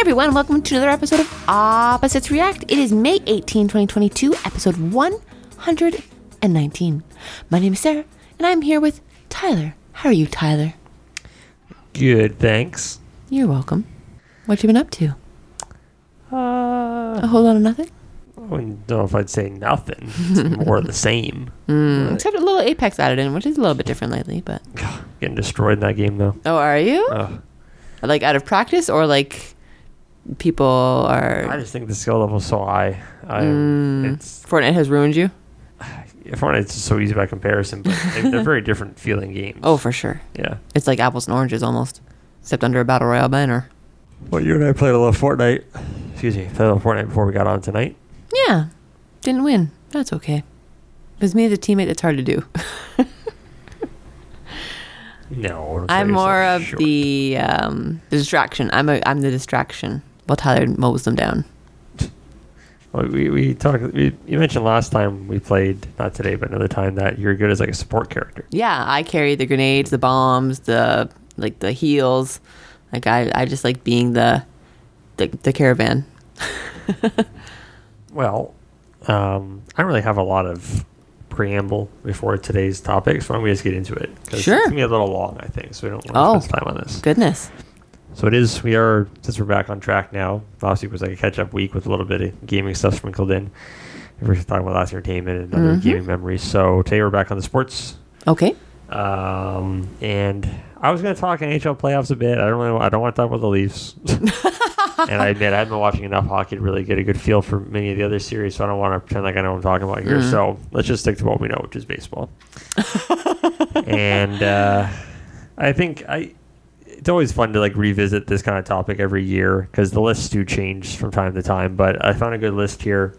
everyone, welcome to another episode of Opposites React. It is May 18, 2022, episode 119. My name is Sarah, and I'm here with Tyler. How are you, Tyler? Good, thanks. You're welcome. What you been up to? Uh, A whole lot of nothing? I don't know if I'd say nothing. It's more of the same. Mm, except a little Apex added in, which is a little bit different lately, but. Getting destroyed in that game though. Oh, are you? Ugh. Like out of practice or like people are. I just think the skill level's so high. I, Mm. It's Fortnite has ruined you? Fortnite's just so easy by comparison, but they- they're very different feeling games. Oh, for sure. yeah. It's like apples and oranges almost, except under a battle royale banner. Well, you and I played a little Fortnite. Excuse me, played a little Fortnite before we got on tonight. Yeah, didn't win. That's okay. It was me as a teammate. That's hard to do. No, I'm more of short. the um, the distraction. I'm a I'm the distraction while Tyler mows them down. Well, we we talked. We, you mentioned last time we played, not today, but another time that you're good as like a support character. Yeah, I carry the grenades, the bombs, the like the heals. Like I, I just like being the the, the caravan. Well, um, I don't really have a lot of preamble before today's topic, so why don't we just get into it? Sure. It's gonna be a little long, I think, so we don't want Oh. to spend time on this. Goodness. So it is. We are since we're back on track now. Last week was like a catch-up week with a little bit of gaming stuff sprinkled in. We're talking about last entertainment and other Mhm. gaming memories. So today we're back on the sports, Okay. um, and I was going to talk in NHL playoffs a bit. I don't really. I don't want to talk about the Leafs. and I admit I haven't been watching enough hockey to really get a good feel for many of the other series, so I don't want to pretend like I know what I'm talking about here. Mhm. So let's just stick to what we know, which is baseball. and uh, I think I. It's always fun to like revisit this kind of topic every year because the lists do change from time to time. But I found a good list here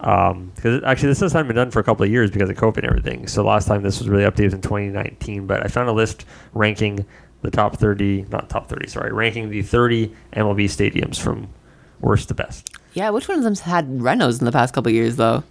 um, because actually this has not been done for a couple of years because of COVID and everything. So last time this was really updated in 2019. But I found a list ranking the top 30, not top 30, sorry, ranking the 30 MLB stadiums from worst to best. Yeah. Which one of them's had renos in the past couple of years though?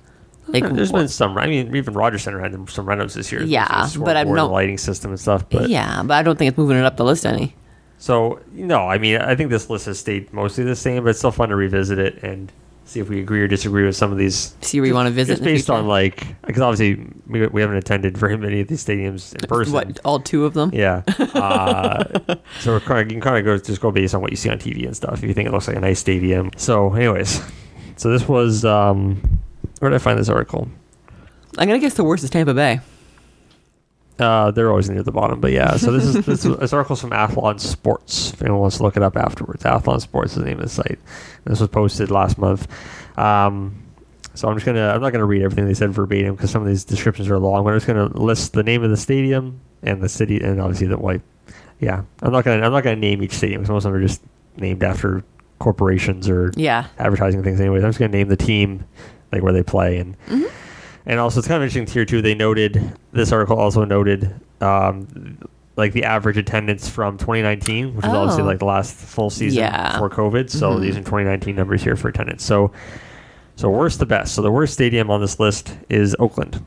Like there's been some. I mean, even Rogers Center had some renos this year. Yeah, but scoreboard no- lighting system and stuff. But yeah, but I don't think it's moving it up the list any. So no, I mean I think this list has stayed mostly the same, but it's still fun to revisit it and see if we agree or disagree with some of these. See where you want to visit. Just based on like, because obviously we, we haven't attended very many of these stadiums in person. What all two of them? Yeah. Uh, so we're kind of, you can kind of go just go based on what you see on TV and stuff. If you think it looks like a nice stadium. So, anyways, so this was um, where did I find this article? I'm gonna guess the worst is Tampa Bay. Uh, they're always near the bottom, but yeah. So this is this, is, this article's from Athlon Sports. If anyone wants to look it up afterwards, Athlon Sports is the name of the site. This was posted last month. Um, so I'm just gonna I'm not gonna read everything they said verbatim because some of these descriptions are long. But I'm just gonna list the name of the stadium and the city and obviously the white. Yeah, I'm not gonna I'm not gonna name each stadium because most of them are just named after corporations or Yeah. advertising things anyways. I'm just gonna name the team, like where they play, and Mhm. and also it's kind of interesting here too. They noted this article also noted um, like the average attendance from 2019, which is obviously Oh. like the last full season Yeah. before COVID. So Mhm. are 2019 numbers here for attendance. So so worst the best. So the worst stadium on this list is Oakland.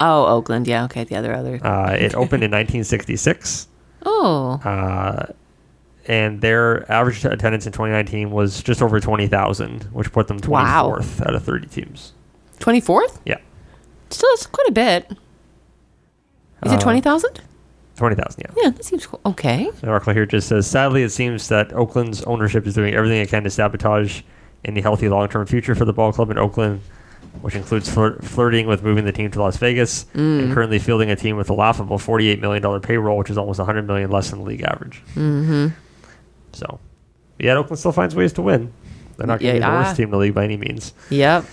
Oh, Oakland. Yeah. Okay. The other other. Uh, it opened in 1966. Oh. Uh, and their average attendance in 2019 was just over 20,000, which put them 24th Wow. out of 30 teams. Twenty fourth. Yeah. Still, it's quite a bit. Is Uh, it twenty thousand? 20,000, yeah. Yeah, that seems cool. Okay. The article here just says, sadly, it seems that Oakland's ownership is doing everything it can to sabotage any healthy long-term future for the ball club in Oakland, which includes flir- flirting with moving the team to Las Vegas Mm. and currently fielding a team with a laughable $48 million payroll, which is almost 100 million less than the league average. Mm-hmm. So, yet Oakland still finds ways to win. They're not going to Yeah, be the worst team in the league by any means. Yep.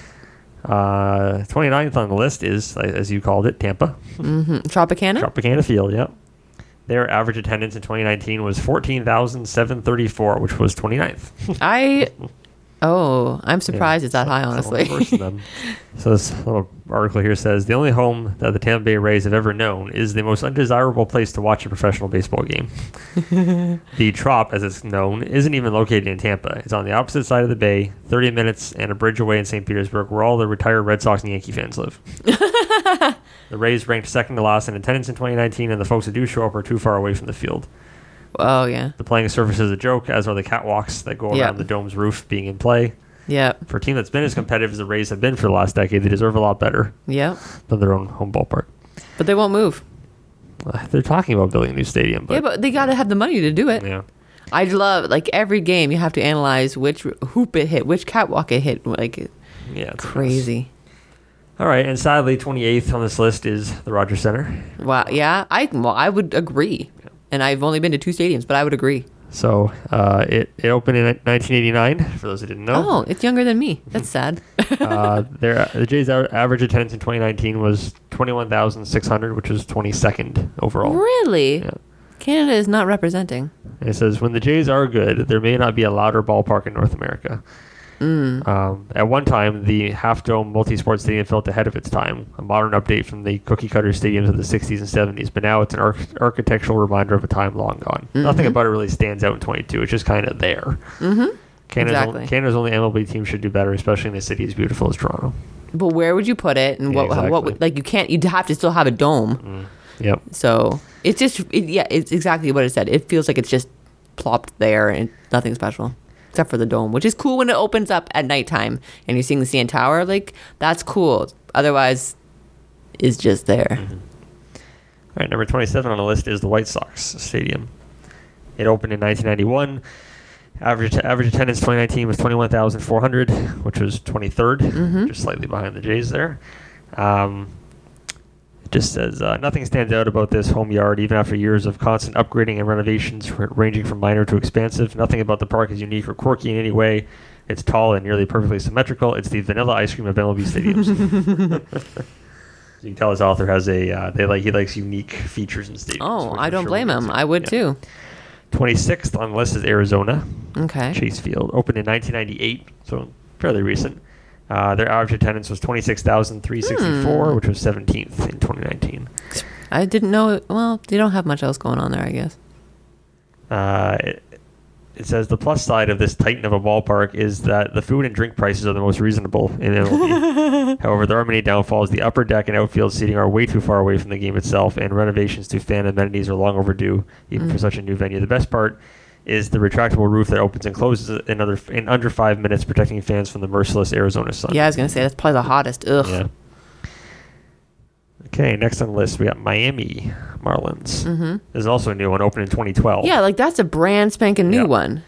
Uh, 29th on the list is, uh, as you called it, Tampa. Mm-hmm. Tropicana. Tropicana Field, yep. Their average attendance in 2019 was 14,734, which was 29th. I. Oh, I'm surprised Yeah, it's that high. Honestly. worse than them. so this little article here says the only home that the Tampa Bay Rays have ever known is the most undesirable place to watch a professional baseball game. the Trop, as it's known, isn't even located in Tampa. It's on the opposite side of the bay, 30 minutes and a bridge away in St. Petersburg, where all the retired Red Sox and Yankee fans live. the Rays ranked second to last in attendance in 2019, and the folks that do show up are too far away from the field. Oh yeah. The playing surface is a joke, as are the catwalks that go around the dome's roof being in play. Yep. For a team that's been as competitive as the Rays have been for the last decade, they deserve a lot better Yep. than their own home ballpark. But they won't move. Uh, They're talking about building a new stadium, but yeah, but they got to have the money to do it. yeah. I love like every game you have to analyze which hoop it hit, which catwalk it hit. Like Yeah, it's crazy. All right, and sadly, 28th on this list is the Rogers Center. Wow. Yeah. I well, I would agree. And I've only been to two stadiums, but I would agree. So uh, it, it opened in 1989, for those who didn't know. Oh, it's younger than me. That's sad. uh, their the Jays' average attendance in 2019 was 21,600, which was 22nd overall. really? Yeah. Canada is not representing. And it says when the Jays are good, there may not be a louder ballpark in North America. Mm. Um, at one time, the half dome multi sport stadium felt ahead of its time, a modern update from the cookie cutter stadiums of the 60s and 70s, but now it's an arch- architectural reminder of a time long gone. Nothing Mhm. about it really stands out in 22. It's just kind of there. Mm-hmm. Canada's, Exactly. only, Canada's only MLB team should do better, especially in a city as beautiful as Toronto. But where would you put it? And Yeah, what? What? exactly. Would, like you can't. You'd have to still have a dome. Yep. So it's just. It, yeah. It's exactly what it said. It feels like it's just plopped there and nothing special. Except for the dome, which is cool when it opens up at nighttime and you're seeing the CN Tower. Like that's cool. Otherwise, it's just there. Mm-hmm. All right, number 27 on the list is the White Sox Stadium. It opened in 1991. Average average attendance 2019 was 21,400, which was 23rd, Mhm. just slightly behind the Jays there. Um, just says uh, nothing stands out about this home yard, even after years of constant upgrading and renovations, ranging from minor to expansive. Nothing about the park is unique or quirky in any way. It's tall and nearly perfectly symmetrical. It's the vanilla ice cream of MLB stadiums. you can tell his author has a uh, they like he likes unique features in stadiums. Oh, I don't sure blame him. I would Yeah. too. 26th on the list is Arizona Okay. Chase Field, opened in 1998, so fairly recent. Uh, their average attendance was 26,364, Hmm. which was 17th in 2019. I didn't know. Well, they don't have much else going on there, I guess. Uh, it, it says the plus side of this titan of a ballpark is that the food and drink prices are the most reasonable in MLB. However, there are many downfalls. The upper deck and outfield seating are way too far away from the game itself, and renovations to fan amenities are long overdue, even for Mm. such a new venue. The best part is the retractable roof that opens and closes in, under, in under five minutes, protecting fans from the merciless Arizona sun. Yeah, I was gonna say that's probably the hottest. Ugh. Yeah. Okay, next on the list we got Miami Marlins. Mm-hmm. There's also a new one, opened in 2012. Yeah, like that's a brand spanking new Yeah. one.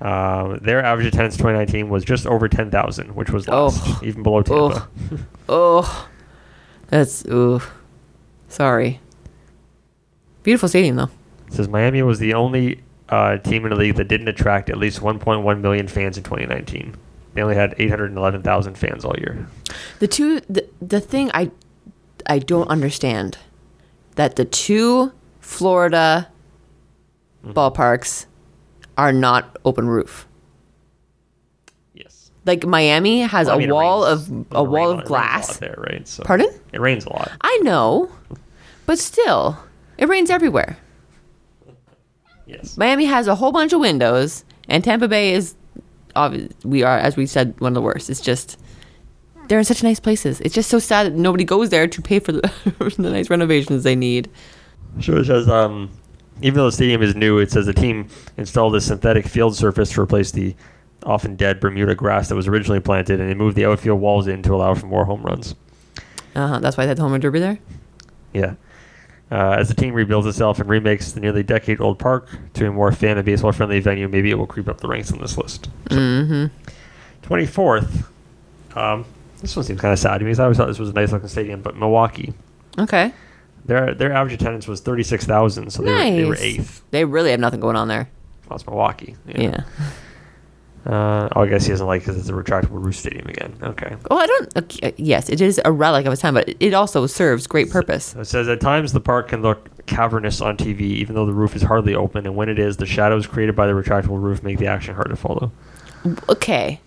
Um, their average attendance 2019 was just over 10,000, which was Oh. even below Tampa. Oh, that's ooh. Sorry. Beautiful stadium though. It says Miami was the only uh, team in the league that didn't attract at least 1.1 million fans in 2019. They only had 811,000 fans all year. The two the, the thing I I don't understand that the two Florida Mm-hmm. ballparks are not open roof. Yes. Like Miami has Well, I a mean, it wall rains- of a wall of rains a glass. lot there, right? So Pardon? It rains a lot. I know, but still, it rains everywhere. Yes. Miami has a whole bunch of windows, and Tampa Bay is, obvi- we are, as we said, one of the worst. It's just, they're in such nice places. It's just so sad that nobody goes there to pay for the, the nice renovations they need. Sure, it says um, even though the stadium is new, it says the team installed a synthetic field surface to replace the often dead Bermuda grass that was originally planted, and they moved the outfield walls in to allow for more home runs. Uh-huh, that's why they had the home run derby there. Yeah. Uh, as the team rebuilds itself and remakes the nearly decade-old park to a more fan and baseball-friendly venue, maybe it will creep up the ranks on this list. Mm-hmm. 24th. Um, this one seems kind of sad to me because I always thought this was a nice-looking stadium, but Milwaukee. Okay. Their their average attendance was 36,000, so they, were, they were eighth. They really have nothing going on there. Well, it's Milwaukee. Yeah. Uh, oh, I guess he doesn't like because it's a retractable roof stadium again. Okay. Well, I don't. okay, uh, yes, it is a relic of its time, but it also serves great purpose. It says at times the park can look cavernous on TV, even though the roof is hardly open, and when it is, the shadows created by the retractable roof make the action hard to follow. Okay.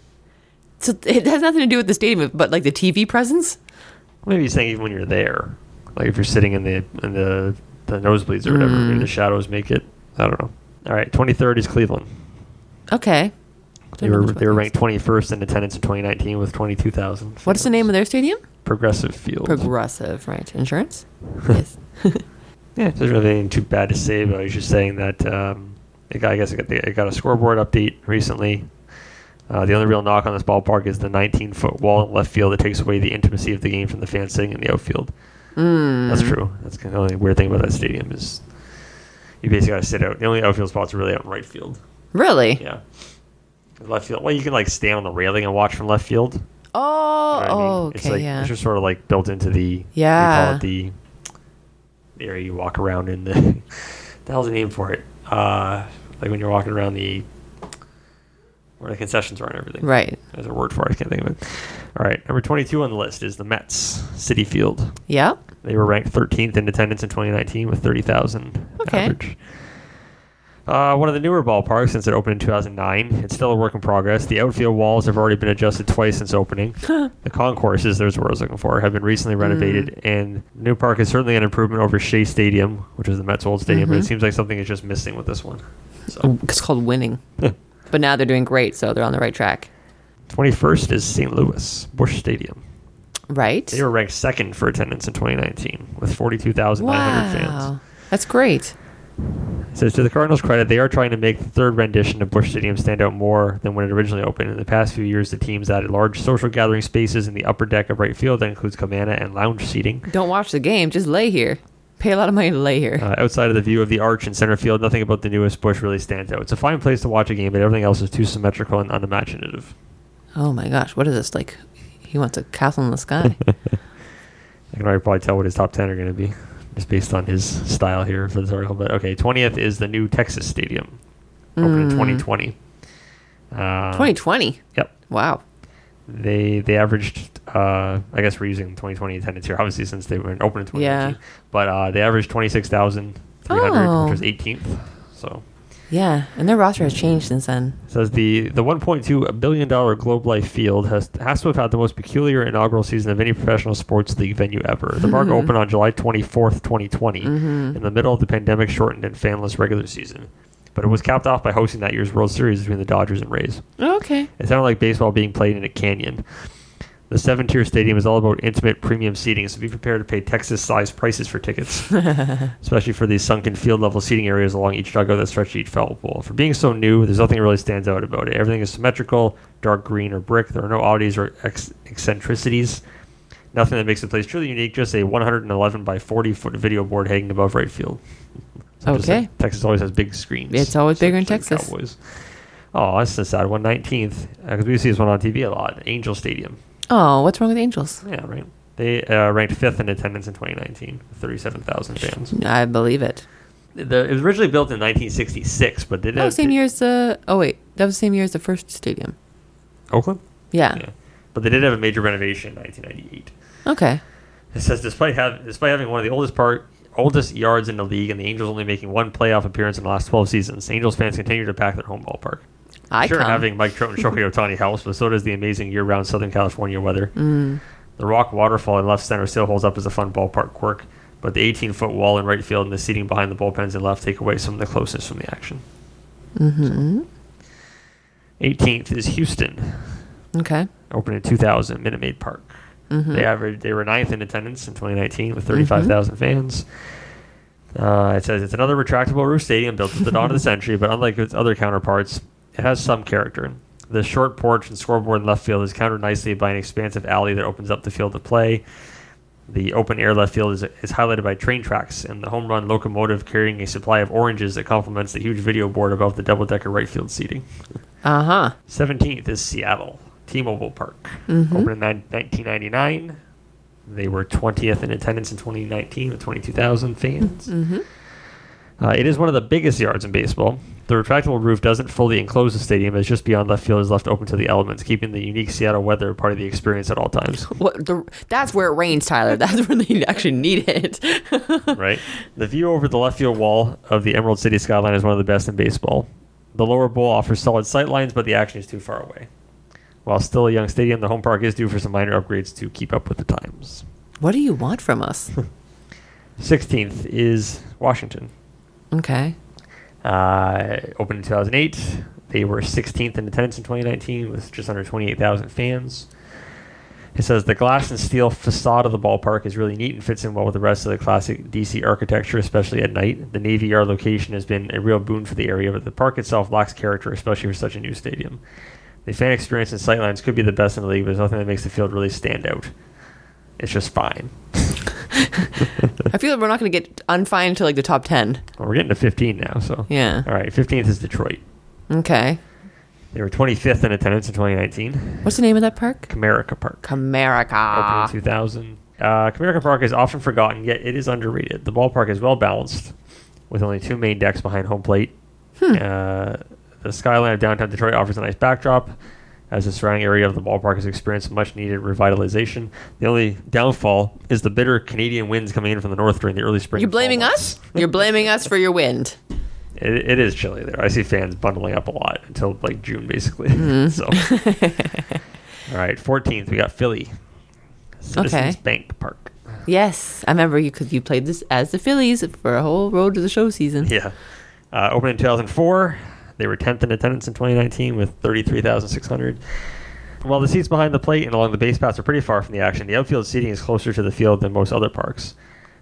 So it has nothing to do with the stadium, but like the TV presence. Maybe he's saying even when you're there, like if you're sitting in the in the the nosebleeds or whatever, maybe the shadows make it. I don't know. All right, 23rd is Cleveland. Okay. They were they were ranked 21st in attendance in 2019 with 22,000. What's the name of their stadium? Progressive Field. Progressive, right? Insurance. yes. Yeah, there's really anything too bad to say, but I was just saying that um, it got, I guess it got, the, it got a scoreboard update recently. Uh, the only real knock on this ballpark is the 19 foot wall in left field that takes away the intimacy of the game from the fans sitting in the outfield. Mm. That's true. That's kind of the only weird thing about that stadium is you basically got to sit out. The only outfield spots are really out in right field. Really? Yeah. Left field. Well, you can like stand on the railing and watch from left field. You Oh, know what I mean? oh, It's okay, like yeah. it's just sort of like built into the Yeah. call it the, the area you walk around in the the hell's the name for it? Uh, like when you're walking around the where the concessions are and everything. right. There's a word for it. I can't think of it. All right, number 22 on the list is the Mets Citi Field. Yeah. They were ranked 13th in attendance in 2019 with 30,000 Okay. average. Uh, one of the newer ballparks since it opened in 2009. It's still a work in progress. The outfield walls have already been adjusted twice since opening. the concourses, there's what I was looking for, have been recently renovated, and new park is certainly an improvement over Shea Stadium, which is the Mets' old stadium. But it Mhm. seems like something is just missing with this one. So Oh, It's called winning. but now they're doing great, so they're on the right track. 21st is St. Louis Busch Stadium. Right? They were ranked second for attendance in 2019 with 42,900 fans. Wow. That's great. It says to the Cardinals' credit, they are trying to make the third rendition of Busch Stadium stand out more than when it originally opened. In the past few years, the team's added large social gathering spaces in the upper deck of right field that includes cabana and lounge seating. Don't watch the game, just lay here. Pay a lot of money to lay here. Uh, outside of the view of the arch in center field, nothing about the newest Busch really stands out. It's a fine place to watch a game, but everything else is too symmetrical and unimaginative. oh my gosh, what is this? Like, he wants a castle in the sky. I can already probably tell what his top 10 are going to be, just based on his style here for this article. But okay, 20th is the new Texas Stadium, opened in Mm. 2020. Uh, 2020. Yep. Wow. They they averaged, uh, I guess we're using 2020 attendance here, obviously since they were open in 2019. Yeah. But uh, they averaged 26,300, Oh. which was 18th. So Yeah, and their roster has changed since then. it says the the 1.2 billion dollar Globe Life Field has has to have had the most peculiar inaugural season of any professional sports league venue ever. The park opened on July 24th, 2020, Mm-hmm. in the middle of the pandemic shortened and fanless regular season. But it was capped off by hosting that year's World Series between the Dodgers and Rays. Okay. It sounded like baseball being played in a canyon. The seven tier stadium is all about intimate premium seating, so be prepared to pay Texas sized prices for tickets, especially for these sunken field level seating areas along each dugout that stretch each foul pole. For being so new, there's nothing that really stands out about it. Everything is symmetrical, dark green or brick. There are no oddities or ex- eccentricities. Nothing that makes the place truly unique, just a 111 by 40 foot video board hanging above right field. So Okay. Uh, Texas always has big screens. It's always bigger in Texas. Cowboys. Oh, that's a sad one. 19th, because uh, we see this one on TV a lot. Angel Stadium. Oh, what's wrong with the Angels? Yeah, right. They uh, ranked fifth in attendance in 2019, 37,000 fans. I believe it. The, it was originally built in 1966, but did Oh, same year as the. Oh wait, that was the same year as the first stadium. Oakland. Yeah. Yeah, but they did have a major renovation in 1998. Okay. It says despite have despite having one of the oldest part oldest yards in the league and the Angels only making one playoff appearance in the last 12 seasons, Angels fans continue to pack their home ballpark. I sure, come. having Mike Trout and Shohei Ohtani helps, but so does the amazing year-round Southern California weather. Mm. The rock waterfall in left center still holds up as a fun ballpark quirk, but the 18-foot wall in right field and the seating behind the bullpens in left take away some of the closeness from the action. Mm-hmm. 18th is Houston, Okay. opened in 2000, Minute Maid Park. Mm-hmm. They averaged they were ninth in attendance in 2019 with 35,000 fans. Uh, it says it's another retractable roof stadium built at the dawn of the century, but unlike its other counterparts, it has some character. The short porch and scoreboard in left field is countered nicely by an expansive alley that opens up the field of play. The open air left field is, is highlighted by train tracks and the home run locomotive carrying a supply of oranges that complements the huge video board above the double decker right field seating. Uh huh. 17th is Seattle, T-Mobile Park. Mhm. Opened in nine- 1999. They were 20th in attendance in 2019 with 22,000 fans. Mm-hmm. Uh, it is one of the biggest yards in baseball. The retractable roof doesn't fully enclose the stadium, as just beyond left field is left open to the elements, keeping the unique Seattle weather part of the experience at all times. What the? That's where it rains, Tyler. That's where they actually need it. right? The view over the left field wall of the Emerald City skyline is one of the best in baseball. The lower bowl offers solid sight lines, but the action is too far away. While still a young stadium, the home park is due for some minor upgrades to keep up with the times. What do you want from us? 16th is Washington. Okay. Uh, opened in 2008. They were 16th in attendance in 2019 with just under 28,000 fans. It says the glass and steel facade of the ballpark is really neat and fits in well with the rest of the classic DC architecture, especially at night. The Navy Yard location has been a real boon for the area, but the park itself lacks character, especially for such a new stadium. The fan experience and sightlines could be the best in the league, but there's nothing that makes the field really stand out. It's just fine. I feel like we're not going to get unfined to like the top 10. Well, we're getting to 15 now, so. Yeah. All right, 15th is Detroit. Okay. They were 25th in attendance in 2019. What's the name of that park? Comerica Park. Comerica. Opened in 2000. Uh, Comerica Park is often forgotten, yet it is underrated. The ballpark is well balanced, with only two main decks behind home plate. Uh, the skyline of downtown Detroit offers a nice backdrop, as the surrounding area of the ballpark has experienced much needed revitalization. The only downfall is the bitter Canadian winds coming in from the north during the early spring. You're blaming us? You're blaming us for your wind. It, it is chilly there. I see fans bundling up a lot until like June, basically. Mm-hmm. so, all right, 14th, we got Philly. Citizens Okay. Bank Park. Yes, I remember you because you played this as the Phillies for a whole road to the show season. Yeah. Uh, opened in 2004. They were 10th in attendance in 2019 with 33,600. While the seats behind the plate and along the base paths are pretty far from the action, the outfield seating is closer to the field than most other parks.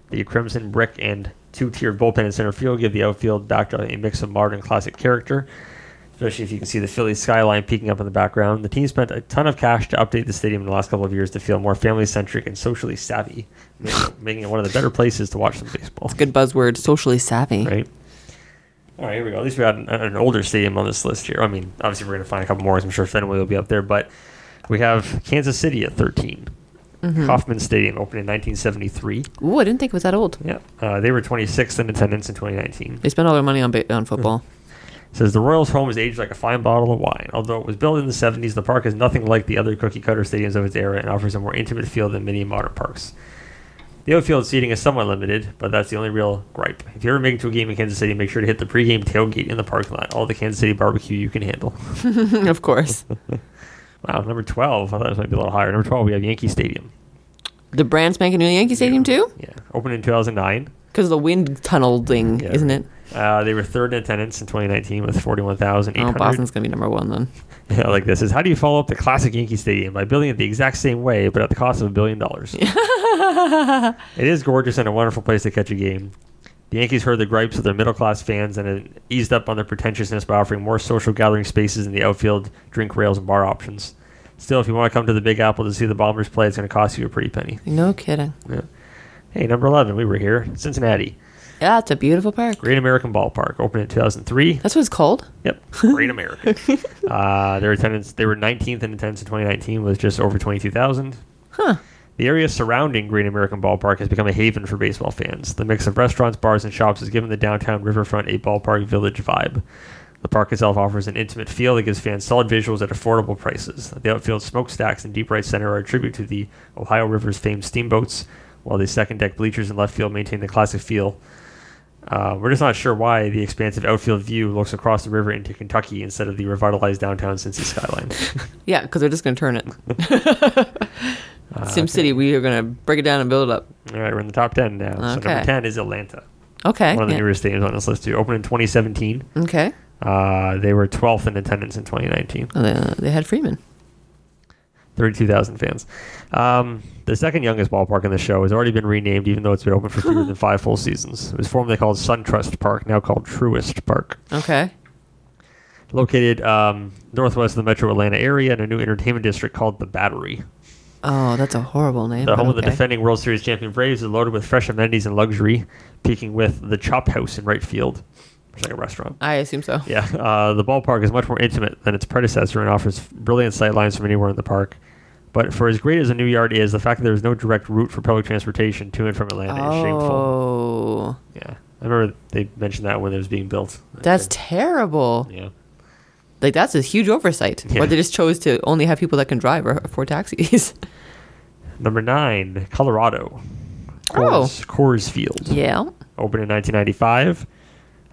The crimson brick and two-tiered bullpen in center field give the outfield backdrop a mix of modern and classic character, especially if you can see the Philly skyline peeking up in the background. The team spent a ton of cash to update the stadium in the last couple of years to feel more family-centric and socially savvy, making- making it one of the better places to watch some baseball It's a Good buzzword, socially savvy. right? All right, here we go. At least we had an, an older stadium on this list here. I mean, obviously we're going to find a couple more. I'm sure Fenway will be up there, but we have Kansas City at 13. Kauffman Stadium opened in 1973. Ooh, I didn't think it was that old. Yeah, uh, they were 26th in attendance in 2019. They spent all their money on ba- on football. It says the Royals' home is aged like a fine bottle of wine. Although it was built in the 70s, the park is nothing like the other cookie cutter stadiums of its era and offers a more intimate feel than many modern parks. The outfield seating is somewhat limited, but that's the only real gripe. If you're ever make it to a game in Kansas City, make sure to hit the pregame tailgate in the parking lot. All the Kansas City barbecue you can handle. of course. Wow, number 12. I thought this might be a little higher. Number 12, we have Yankee Stadium. The brand spanking new Yankee Stadium too? Yeah, opened in 2009. Because the wind tunnel thing, Yeah. isn't it? Uh, they were third in attendance in 2019 with 41,800. Oh, 41,800. Boston's gonna be number one then. Yeah, like this is how do you follow up the classic Yankee Stadium by building it the exact same way, but at the cost of a billion dollars? it is gorgeous and a wonderful place to catch a game. The Yankees heard the gripes of their middle class fans and eased up on their pretentiousness by offering more social gathering spaces in the outfield, drink rails, and bar options. Still, if you want to come to the Big Apple to see the Bombers play, it's going to cost you a pretty penny. No kidding. Yeah. Hey, number 11, we were here. Cincinnati. Yeah, it's a beautiful park. Great American Ballpark. Opened in 2003. That's what it's called. Yep, Great American. uh, their attendance, they were 19th in attendance in 2019 with just over 22,000. Huh. The area surrounding Great American Ballpark has become a haven for baseball fans. The mix of restaurants, bars, and shops has given the downtown riverfront a ballpark village vibe. The park itself offers an intimate feel that gives fans solid visuals at affordable prices. The outfield smokestacks and deep right center are a tribute to the Ohio River's famed steamboats, while the second deck bleachers and left field maintain the classic feel. Uh, we're just not sure why the expansive outfield view looks across the river into Kentucky instead of the revitalized downtown Cincy skyline. Yeah, because they're just gonna turn it. Sim City, we are gonna break it down and build it up. All right, we're in the top 10 now. So number 10 is Atlanta. Okay. one of the yeah. newer stadiums on this list too. Opened in 2017. Okay. Uh, they were 12th in attendance in 2019. Oh, they, they had Freeman. 32,000 fans. Um, the second youngest ballpark in the show has already been renamed, even though it's been open for fewer than five full seasons. It was formerly called SunTrust Park, now called Truist Park. Okay. Located um, northwest of the metro Atlanta area in a new entertainment district called the Battery. Oh, that's a horrible name. The home of the defending World Series champion Braves is loaded with fresh amenities and luxury, peaking with the Chop House in right field, is like a restaurant. I assume so. Yeah, uh, the ballpark is much more intimate than its predecessor and offers brilliant sight lines from anywhere in the park. But for as great as a new yard is, the fact that there is no direct route for public transportation to and from Atlanta is shameful. Oh, Yeah, I remember they mentioned that when it was being built. that's terrible. yeah. Like that's a huge oversight. Yeah. Or they just chose to only have people that can drive or afford taxis. Number nine, Colorado. Oh. Coors, Coors Field. yeah. Opened in 1995.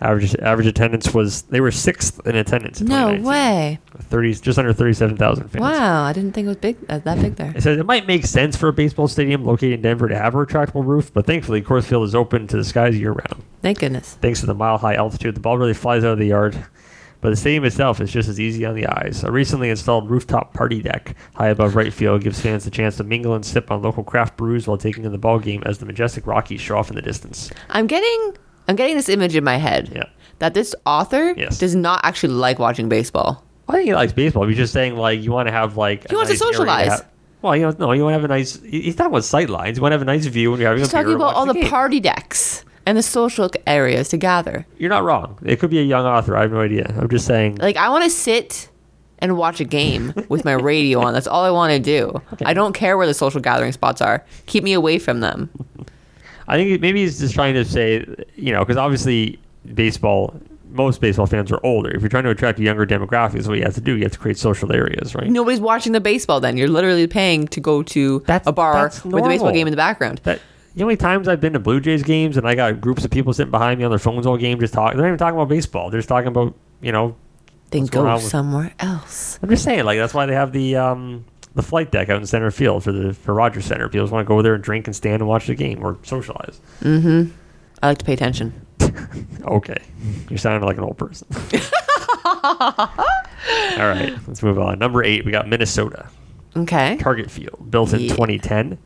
Average average attendance was they were sixth in attendance. In No way. Thirty, just under thirty-seven thousand fans. Wow, I didn't think it was big uh, that big there. It says it might make sense for a baseball stadium located in Denver to have a retractable roof, but thankfully, Coors Field is open to the skies year round. Thank goodness. Thanks to the mile high altitude, the ball really flies out of the yard. but the stadium itself is just as easy on the eyes. A recently installed rooftop party deck high above right field gives fans the chance to mingle and sip on local craft brews while taking in the ball game as the majestic Rockies show off in the distance. I'm getting I'm getting this image in my head Yeah. that this author Yes. does not actually like watching baseball. I think he likes baseball. He's just saying like you want to have like He wants to area socialize. have- well, you know, no, you want to have a nice. he- He's talking about sight lines. You want to have a nice view when you're having He's a beer talking and about watch all the game. party decks and the social areas to gather. You're not wrong. It could be a young author. I have no idea. I'm just saying. Like I want to sit and watch a game with my radio on. That's all I want to do. I don't care where the social gathering spots are. Keep me away from them. I think maybe he's just trying to say, you know, because obviously baseball, most baseball fans are older. If you're trying to attract a younger demographic, is what you have to do. You have to create social areas, right? Nobody's watching the baseball. Then you're literally paying to go to That's- a bar with the baseball game in the background. That the only times I've been to Blue Jays games and I got groups of people sitting behind me on their phones all game just talking. They're not even talking about baseball. They're just talking about, you know, Then go somewhere else. I'm just saying, like that's why they have the um, the flight deck out in center field for the for Rogers Center. People just want to go over there and drink and stand and watch the game or socialize. Mm-hmm. I like to pay attention. Okay, you're sounding like an old person. All right, let's move on. Number eight, we got Minnesota Okay. Target Field, built in Yeah. 2010.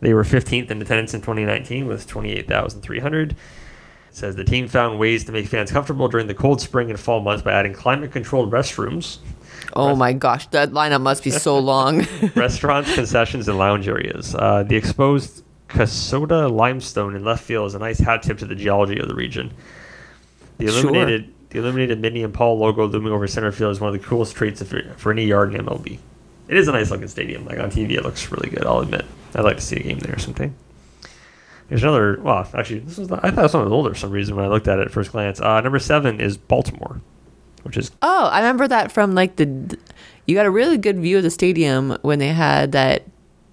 They were 15th in attendance in 2019 with 28,300. It says the team found ways to make fans comfortable during the cold spring and fall months by adding climate-controlled restrooms, Oh my gosh, that lineup must be so long. restaurants, concessions, and lounge areas. Uh, the exposed Kasota limestone in left field is a nice hat tip to the geology of the region. The Sure. illuminated the illuminated Minnie and Paul logo looming over center field is one of the coolest traits for, for any yard in MLB. It is a nice looking stadium. Like on TV, it looks really good. I'll admit. I'd like to see a game there someday. There's another. Well, actually, this was. I thought this one was older for some reason when I looked at it at first glance. Uh, number seven is Baltimore, which is oh, I remember that from like the. You got a really good view of the stadium when they had that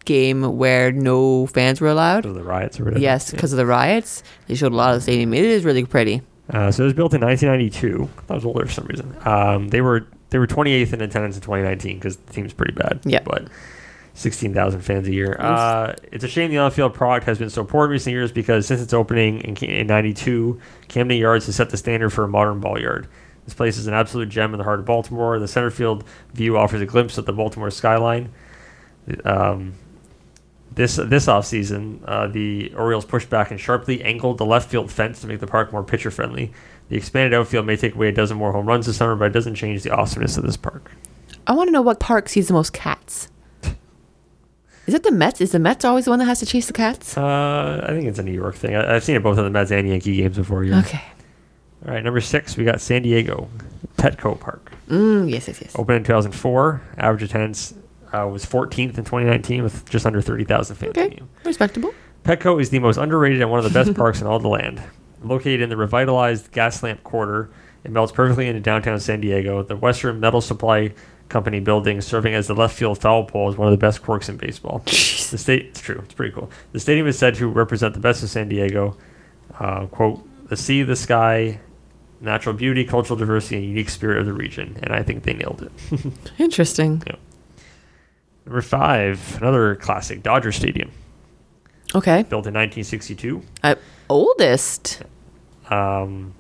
game where no fans were allowed. because of the riots or whatever. Yes, Yeah. because of the riots. They showed a lot of the stadium. It is really pretty. Uh, so it was built in 1992. I was older for some reason. Um, they were they were 28th in attendance in 2019 because the team's pretty bad. Yeah. But 16,000 fans a year. Uh, it's a shame the on-field product has been so poor in recent years because since its opening in, in 92, Camden Yards has set the standard for a modern ball yard. This place is an absolute gem in the heart of Baltimore. The center field view offers a glimpse of the Baltimore skyline. Um, this this offseason, uh, the Orioles pushed back and sharply angled the left field fence to make the park more pitcher friendly. The expanded outfield may take away a dozen more home runs this summer, but it doesn't change the awesomeness of this park. I want to know what park sees the most cats. Is it the Mets? Is the Mets always the one that has to chase the cats? Uh, I think it's a New York thing. I, I've seen it both on the Mets and Yankee games before. Yeah. Okay. All right, number six, we got San Diego Petco Park. Mm, yes, yes, yes. Opened in 2004. Average attendance uh, was 14th in 2019 with just under 30,000 fans. Okay. Respectable. Petco is the most underrated and one of the best parks in all the land. Located in the revitalized Gaslamp Quarter, it melts perfectly into downtown San Diego. The Western Metal Supply Company building, serving as the left field foul pole, is one of the best quirks in baseball. The state, it's true, it's pretty cool. The stadium is said to represent the best of San Diego. Uh, quote: the sea, the sky, natural beauty, cultural diversity, and unique spirit of the region. And I think they nailed it. Interesting. Number five, another classic, Dodger Stadium, Okay. built in 1962. Uh, oldest. Um,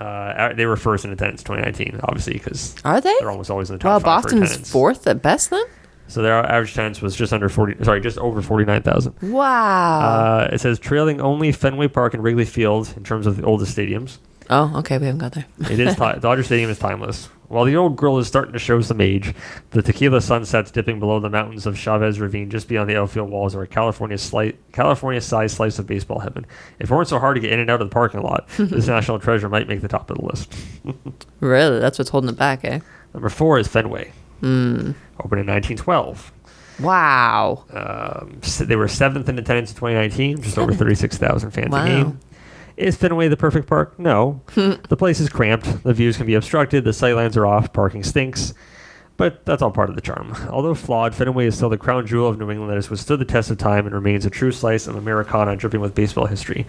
uh, they were first in attendance 2019, obviously, because Are they? they're almost always in the Well, top five for Boston's fourth at best then? So their average attendance was just under 40, sorry, just over 49,000. Wow. Uh, it says trailing only Fenway Park and Wrigley Field in terms of the oldest stadiums. Oh, okay. We haven't got there. It is ti Dodger Stadium is timeless. While the old grill is starting to show some age, the tequila sunsets dipping below the mountains of Chavez Ravine just beyond the outfield walls are a California slice, California-sized slice of baseball heaven. If it weren't so hard to get in and out of the parking lot, this national treasure might make the top of the list. Really? That's what's holding it back, eh? Number four is Fenway, Mm. opened in 1912. Wow. Um, s- they were seventh in attendance in 2019, just over 36,000 fans Wow. a game. Is Fenway the perfect park? No. the place is cramped. The views can be obstructed. The sightlines are off. Parking stinks. But that's all part of the charm. Although flawed, Fenway is still the crown jewel of New England that has withstood the test of time and remains a true slice of Americana dripping with baseball history.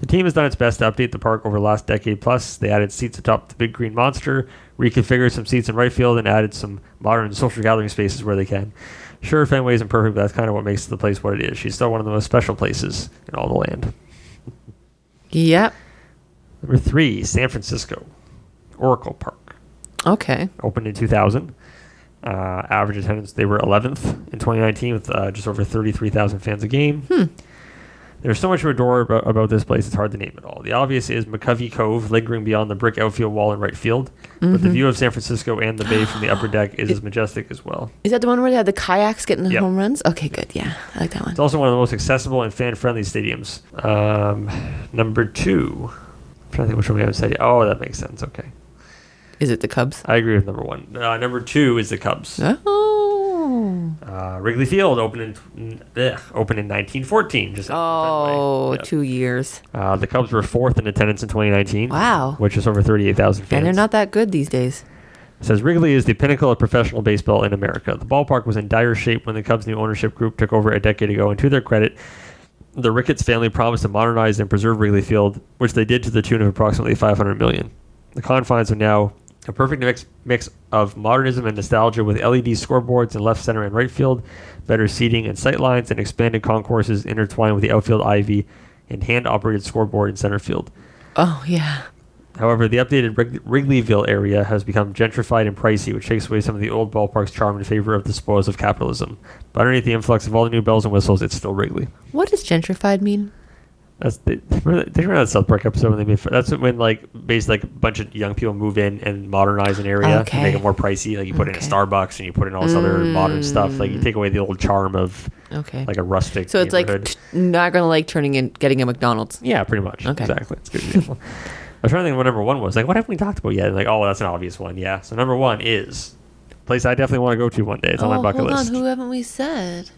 The team has done its best to update the park over the last decade plus. They added seats atop the big green monster, reconfigured some seats in right field, and added some modern social gathering spaces where they can. Sure, Fenway isn't perfect, but that's kind of what makes the place what it is. She's still one of the most special places in all the land. Yep. Number three, San Francisco. Oracle Park. Okay. Opened in 2000. Uh, average attendance, they were 11th in 2019 with uh, just over 33,000 fans a game. Hmm. There's so much to adore about, about this place, it's hard to name it all. The obvious is McCovey Cove, lingering beyond the brick outfield wall in right field. But the Mhm. view of San Francisco and the bay from the upper deck is as majestic as well. Is that the one where they had the kayaks getting the Yep. home runs? Okay, good. Yeah, I like that one. It's also one of the most accessible and fan friendly stadiums. Um, number two. I'm trying to think which one we haven't said yet. Oh, that makes sense. Okay. Is it the Cubs? I agree with number one. Uh, number two is the Cubs. Oh. Uh, Wrigley Field opened in ugh, opened in 1914. Just Oh, two years. Uh, the Cubs were fourth in attendance in 2019. Wow. Which is over 38,000 fans. And they're not that good these days. It says Wrigley is the pinnacle of professional baseball in America. The ballpark was in dire shape when the Cubs' new ownership group took over a decade ago, and to their credit, the Ricketts family promised to modernize and preserve Wrigley Field, which they did to the tune of approximately 500 million. The confines are now a perfect mix, mix of modernism and nostalgia with LED scoreboards in left center and right field, better seating and sight lines, and expanded concourses intertwined with the outfield ivy and hand-operated scoreboard in center field. Oh yeah. However, the updated Wrig- Wrigleyville area has become gentrified and pricey, which takes away some of the old ballpark's charm in favor of the spoils of capitalism. But underneath the influx of all the new bells and whistles, it's still Wrigley. What does gentrified mean? That's the, remember, that- you remember that South Park episode when they made? That's when like basically like a bunch of young people move in and modernize an area, and make it more pricey. Like you put in a Starbucks and you put in all this other modern stuff. Like you Mm. take away the old charm of Okay. like a rustic. so it's like not gonna like turning in, getting a McDonald's. Yeah, pretty much. Okay. Exactly. It's good example. I was trying to think what number one was. Like, what haven't we talked about yet? And like, oh, well, that's an obvious one. Yeah. So number one is a place I definitely want to go to one day. It's on my bucket Oh, hold list. on. Who haven't we said?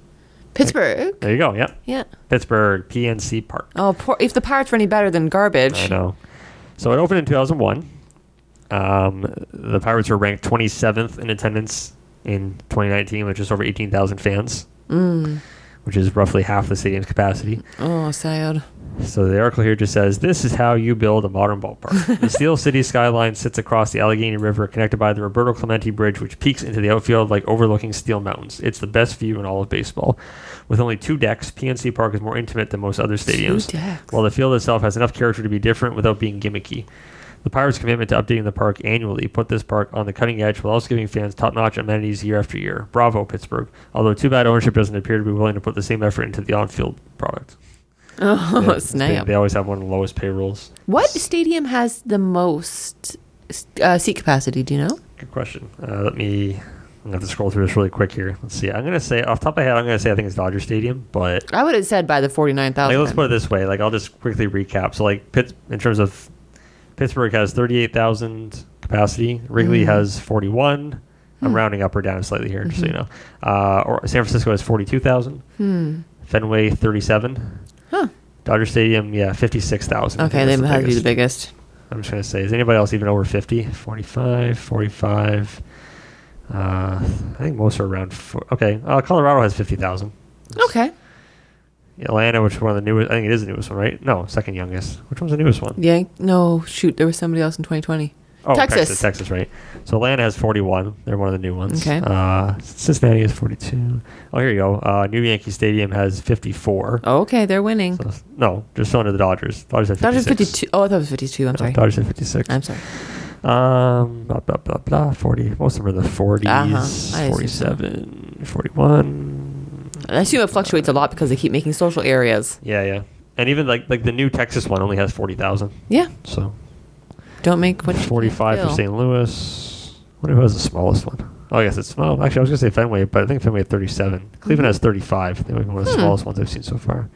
Pittsburgh. there you go. Yep. Yeah. Pittsburgh PNC Park. Oh, poor, if the Pirates were any better than garbage. I know. So it opened in 2001. Um, the Pirates were ranked 27th in attendance in 2019, with just over 18,000 fans, Mm. which is roughly half the stadium's capacity. Oh, sad. So the article here just says, "This is how you build a modern ballpark." the Steel City skyline sits across the Allegheny River, connected by the Roberto Clemente Bridge, which peaks into the outfield like overlooking Steel Mountains. It's the best view in all of baseball. With only two decks, PNC Park is more intimate than most other stadiums. Two decks. While the field itself has enough character to be different without being gimmicky. The Pirates' commitment to updating the park annually put this park on the cutting edge while also giving fans top-notch amenities year after year. Bravo, Pittsburgh. Although too bad ownership doesn't appear to be willing to put the same effort into the on-field product. Oh, Yeah, snap. They, they always have one of the lowest payrolls. What stadium has the most uh, seat capacity? Do you know? Good question. Uh, let me. I'm gonna have to scroll through this really quick here. Let's see. I'm gonna say off the top of my head, I'm gonna say I think it's Dodger Stadium, but I would have said by the forty-nine like, let's put it this way. Like I'll just quickly recap. So like Pitt, in terms of Pittsburgh has 38,000 capacity. Wrigley Mhm. has 41. I'm Hmm. rounding up or down slightly here, just so you Mhm. know. Uh, or San Francisco has 42,000. Hmm. Fenway 37. Huh. Dodger Stadium, yeah, 56,000. Okay, they the have to be the biggest. I'm just going to say, is anybody else even over 50? 45, 45. Uh, I think most are around. Four, okay, uh, Colorado has 50,000. Okay. Atlanta, which is one of the newest, I think it is the newest one, right? No, second youngest. Which one's the newest one? Yeah. No, shoot. There was somebody else in 2020. Oh, Texas. Texas. Texas, right. So Atlanta has 41. They're one of the new ones. Okay. Uh, Cincinnati has 42. Oh, here you go. Uh, New Yankee Stadium has 54. Oh, okay, they're winning. So, no, just under the Dodgers. Dodgers have 56. Dodgers 52. Oh, I thought it was 52. I'm No, sorry. Dodgers have 56. I'm sorry. Um, blah, blah, blah, blah. 40. Most of them are the 40s. Uh-huh. I assume so. 47, 41. I assume it fluctuates a lot because they keep making social areas. Yeah, yeah. And even like like the new Texas one only has 40,000. Yeah. So Don't make what you 45 for. St. Louis. What who has the smallest one? Oh, I guess it's small. Actually, I was going to say Fenway, but I think Fenway had 37. Cleveland has 35. They might be one of the Hmm. smallest ones I've seen so far.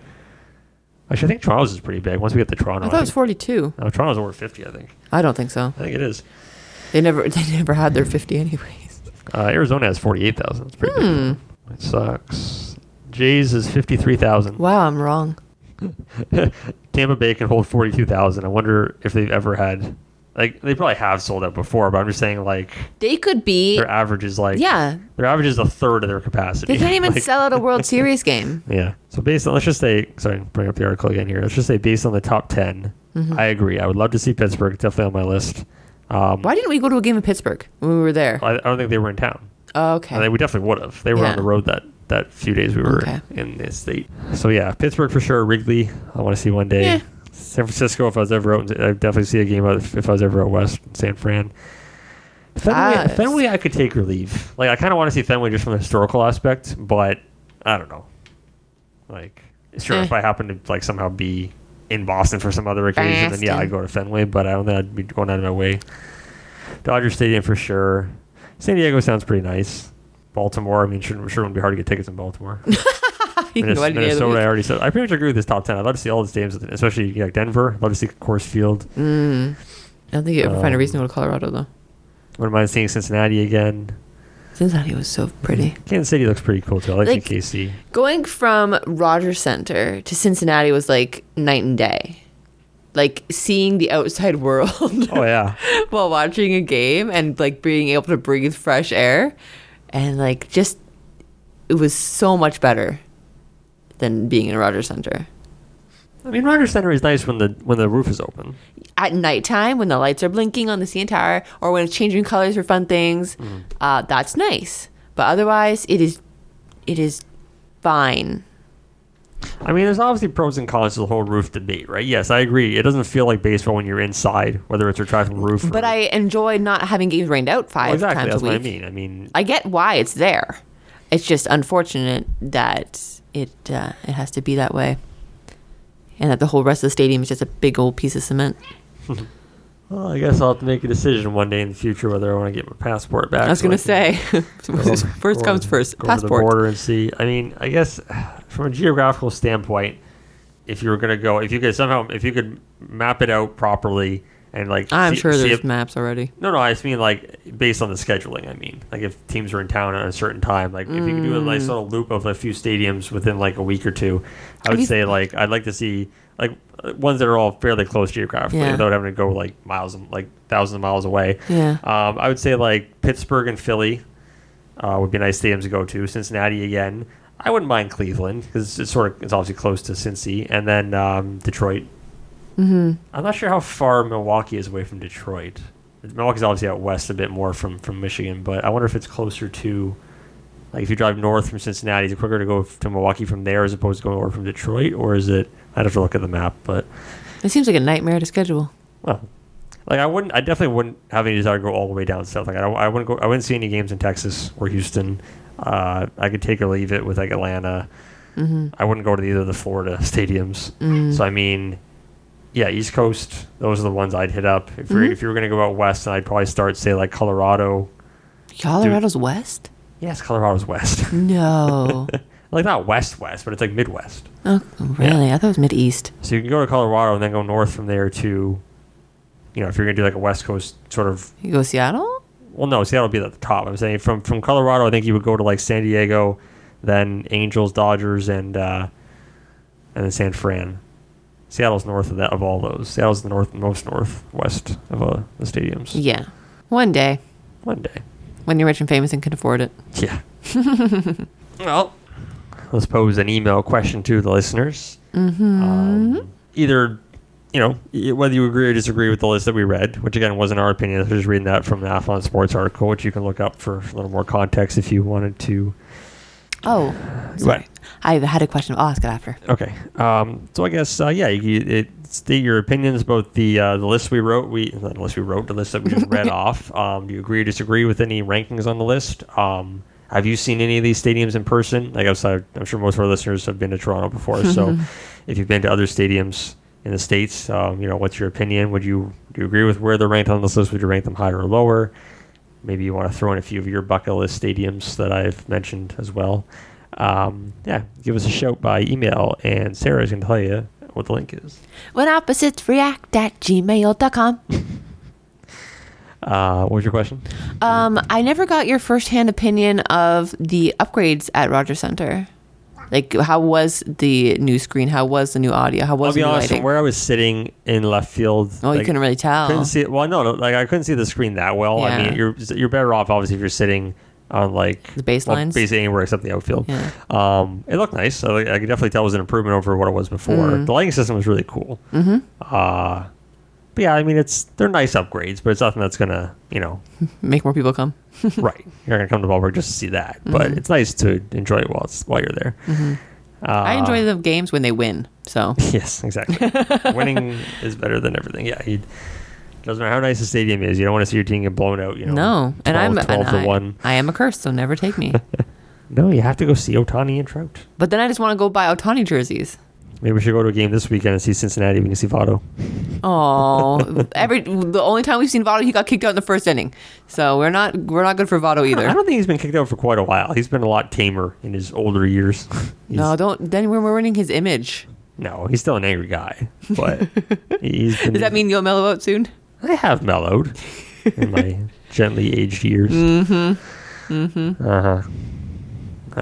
Actually, I think Toronto's is pretty big. Once we get to Toronto, I thought it was think- 42. no, Toronto's over 50, I think. I don't think so. I think it is. They never they never had their 50 anyways. Uh, Arizona has 48,000. It's pretty Hmm. big. It sucks. Jays is 53,000. Wow, I'm wrong. Tampa Bay can hold 42,000. I wonder if they've ever had, like, they probably have sold out before, but I'm just saying, like, They could be their average is like, Yeah. their average is a third of their capacity. They can't even Like, sell out a World Series game. Yeah. So based on, let's just say, sorry, bring up the article again here. Let's just say based on the top 10, Mhm. I agree. I would love to see Pittsburgh, definitely on my list. Um, Why didn't we go to a game in Pittsburgh when we were there? I, I don't think they were in town. Oh, I okay. think we definitely would have. They were Yeah. on the road that, that few days we were Okay. in the state. So yeah, Pittsburgh for sure. Wrigley, I want to see one day. Yeah. San Francisco, if I was ever out, I'd definitely see a game if I was ever out west San Fran. Fenway, Ah, Fenway, I could take or leave. Like, I kind of want to see Fenway just from the historical aspect, but I don't know. Like, sure, Eh. if I happen to like somehow be in Boston for some other occasion, then yeah, I'd go to Fenway. But I don't think I'd be going out of my way. Dodger Stadium for sure. San Diego sounds pretty nice. Baltimore, I mean, sure, sure wouldn't be hard to get tickets in Baltimore. You can Minnes- go any day of the Minnesota, I already said. I pretty much agree with this top ten. I'd love to see all the stadiums, especially like Denver. I'd love to see Coors Field. Mm. I don't think you ever find a Um, reason to go to Colorado though. Wouldn't mind seeing Cincinnati again. Cincinnati was so pretty. Kansas City looks pretty cool too. I like, Like- KC. Going from Rogers Center to Cincinnati was like night and day. Like seeing the outside world Oh yeah, while watching a game and like being able to breathe fresh air and like just it was so much better than being in Rogers Center. I mean Rogers Center is nice when the when the roof is open. At nighttime when the lights are blinking on the CN Tower or when it's changing colors for fun things, uh, that's nice. But otherwise it is it is fine. I mean, there's obviously pros and cons to the whole roof debate, right? Yes, I agree. It doesn't feel like baseball when you're inside, whether it's a driving roof. Or, But I enjoy not having games rained out five Well, exactly times that's a what I week. mean. I mean, I get why it's there. It's just unfortunate that it uh, it has to be that way, and that the whole rest of the stadium is just a big old piece of cement. well, I guess I'll have to make a decision one day in the future whether I want to get my passport back. I was so gonna can say, first comes first. Go Passport. border and see. I mean, I guess from a geographical standpoint, if you were gonna go, if you could somehow, if you could map it out properly and like, I'm see- sure see there's if- maps already. No, no, I just mean like based on the scheduling. I mean, like if teams are in town at a certain time, like if you could do a nice little loop of a few stadiums within like a week or two, I would you- say like I'd like to see like uh, ones that are all fairly close geographically Yeah. without having to go like miles, and like thousands of miles away. Yeah. Um, I would say like Pittsburgh and Philly uh, would be nice stadiums to go to. Cincinnati again. I wouldn't mind Cleveland because it's sort of it's obviously close to Cincy, and then um, Detroit. Mm-hmm. I'm not sure how far Milwaukee is away from Detroit. Milwaukee's obviously out west a bit more from, from Michigan, but I wonder if it's closer to, like, if you drive north from Cincinnati, is it quicker to go to Milwaukee from there as opposed to going over from Detroit, or is it? I'd have to look at the map, but It seems like a nightmare to schedule. well, like I wouldn't, I definitely wouldn't have any desire to go all the way down south. Like I, I wouldn't go, I wouldn't see any games in Texas or Houston. Uh, I could take or leave it with like Atlanta. Mm-hmm. I wouldn't go to either of the Florida stadiums. Mm. So I mean, yeah, East Coast. Those are the ones I'd hit up. If you're Mhm. if you were gonna go out west, then I'd probably start say like Colorado. Colorado's west? Yes, Colorado's west. No. like not west west, but it's like Midwest. oh, really? I thought it was mid east. So you can go to Colorado and then go north from there to, you know, if you're gonna do like a West Coast sort of. You go Seattle? Well, no, Seattle would be at the top. I'm saying from from Colorado, I think you would go to like San Diego, then Angels, Dodgers, and uh, and then San Fran. Seattle's north of that of all those. Seattle's the north most northwest of uh, the stadiums. Yeah. One day One day. when you're rich and famous and can afford it. Yeah. well, let's pose an email question to the listeners. Mm-hmm. Um, either, you know, whether you agree or disagree with the list that we read, which again wasn't our opinion. I was just reading that from the Athlon Sports article, which you can look up for a little more context if you wanted to. Oh, sorry. What? I had a question. I'll ask it after. Okay. Um, so I guess, uh, yeah, you, you- it, state your opinions about the uh, the list we wrote. We the list we wrote, the list that we just read off. Um, do you agree or disagree with any rankings on the list? Um, have you seen any of these stadiums in person? Like outside, I'm sure most of our listeners have been to Toronto before. So, if you've been to other stadiums in the states, um, you know, what's your opinion? Would you do you agree with where they're ranked on this list? Would you rank them higher or lower? Maybe you want to throw in a few of your bucket list stadiums that I've mentioned as well. Um, yeah, give us a shout by email, and Sarah's going to tell you what the link is. When opposites react at gmail.com. Uh, what was your question? Um, I never got your firsthand opinion of the upgrades at Rogers Center. Like, how was the new screen? How was the new audio? How was I'll be the new honest. From lighting? where I was sitting in left field, oh, you couldn't really tell. couldn't see it. Well, no, no, like I couldn't see the screen that well. I Yeah. mean, you're you're better off obviously if you're sitting on like The baselines? basically anywhere except the outfield. Yeah. Um, it looked nice. I, I could definitely tell it was an improvement over what it was before. Mm. The lighting system was really cool. Mm-hmm. Uh, but yeah, I mean, it's they're nice upgrades, but it's nothing that's gonna you know Make more people come. right. You're gonna come to Ballpark just to see that, but Mhm. it's nice to enjoy it while it's, while you're there. Mm-hmm. I Uh, enjoy the games when they win. So Yes, exactly. Winning is better than everything. Yeah, he doesn't matter how nice the stadium is. You don't want to see your team get blown out. You know, no, and I'm 12 and to I, one. I am a curse, so never take me. No, you have to go see Ohtani and Trout. but then I just want to go buy Ohtani jerseys. Maybe we should go to a game this weekend and see Cincinnati. We can see Votto. Oh, every the only time we've seen Votto, he got kicked out in the first inning. So we're not we're not good for Votto either. I don't think he's been kicked out for quite a while. He's been a lot tamer in his older years. He's- No, don't. Then we're ruining his image. no, he's still an angry guy, but he's been. Does that mean you'll mellow out soon? I have mellowed in my gently aged years. Mm-hmm. Mm-hmm. Uh huh.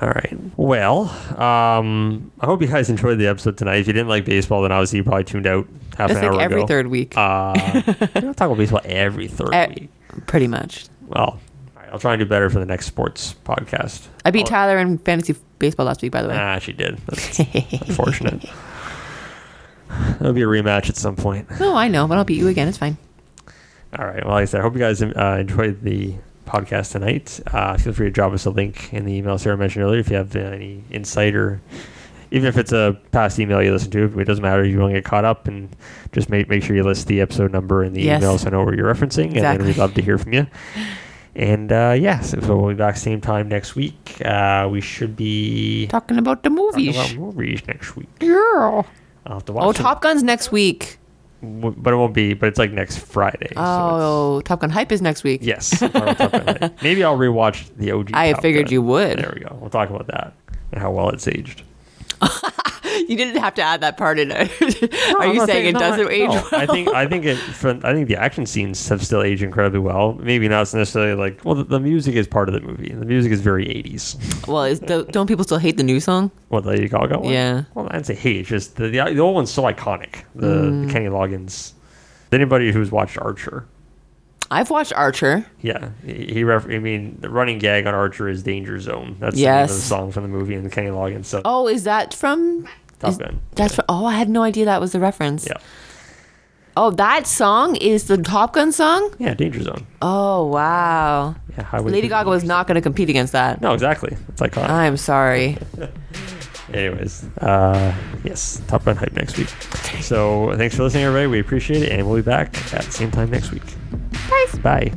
All right. Well, um, I hope you guys enjoyed the episode tonight. If you didn't like baseball, then obviously you probably tuned out half an hour like every ago. third week, Uh, I don't talk about baseball every third Eh, week. pretty much. Well, all right, I'll try and do better for the next sports podcast. I beat I'll- Tyler in fantasy baseball last week, by the way. Ah, she did. That's unfortunate. There'll be a rematch at some point. no, I know, but I'll beat you again. It's fine. All right. Well, like I said, I hope you guys uh, enjoyed the podcast tonight. Uh, feel free to drop us a link in the email Sarah mentioned earlier if you have any insider, even if it's a past email you listen to. It doesn't matter. You want to get caught up and just make make sure you list the episode number in the Yes. email so I know where you're referencing. And then we'd love to hear from you. And uh, yeah, so we'll be back same time next week. Uh, we should be Talking about the talking movies. about movies next week. Yeah. I'll have to watch Oh, them. Top Gun's next week. W- but it won't be. But it's like next Friday. so Oh, Top Gun Hype is next week. yes. I'll talk about. Maybe I'll rewatch the OG. I Top figured Gun. you would. There we go. We'll talk about that and how well it's aged. You didn't have to add that part in it. No, Are you not saying it doesn't I- age no. well? I think I think it. From, I think the action scenes have still aged incredibly well. Maybe not necessarily like. Well, the, the music is part of the movie. The music is very 80s. well, is the, don't people still hate the new song? What the Lady Gaga one? Yeah. Well, I'd say hate. It's just the, the the old one's so iconic. The, Mm. the Kenny Loggins. Anybody who's watched Archer. I've watched Archer. Yeah, he. he ref- I mean, the running gag on Archer is "Danger Zone." That's Yes. the, the song from the movie and the Kenny Loggins. So Oh, is that from? Top is- Gun. That's from. Oh, I had no idea that was the reference. Yeah. Oh, that song is the Top Gun song. Yeah, Danger Zone. Oh wow. Yeah, Highway Lady Gaga was not going to compete against that. No, exactly. It's iconic. I'm sorry. Anyways, uh, yes, Top Gun hype next week. So thanks for listening, everybody. We appreciate it, and we'll be back at the same time next week. Bye. Bye.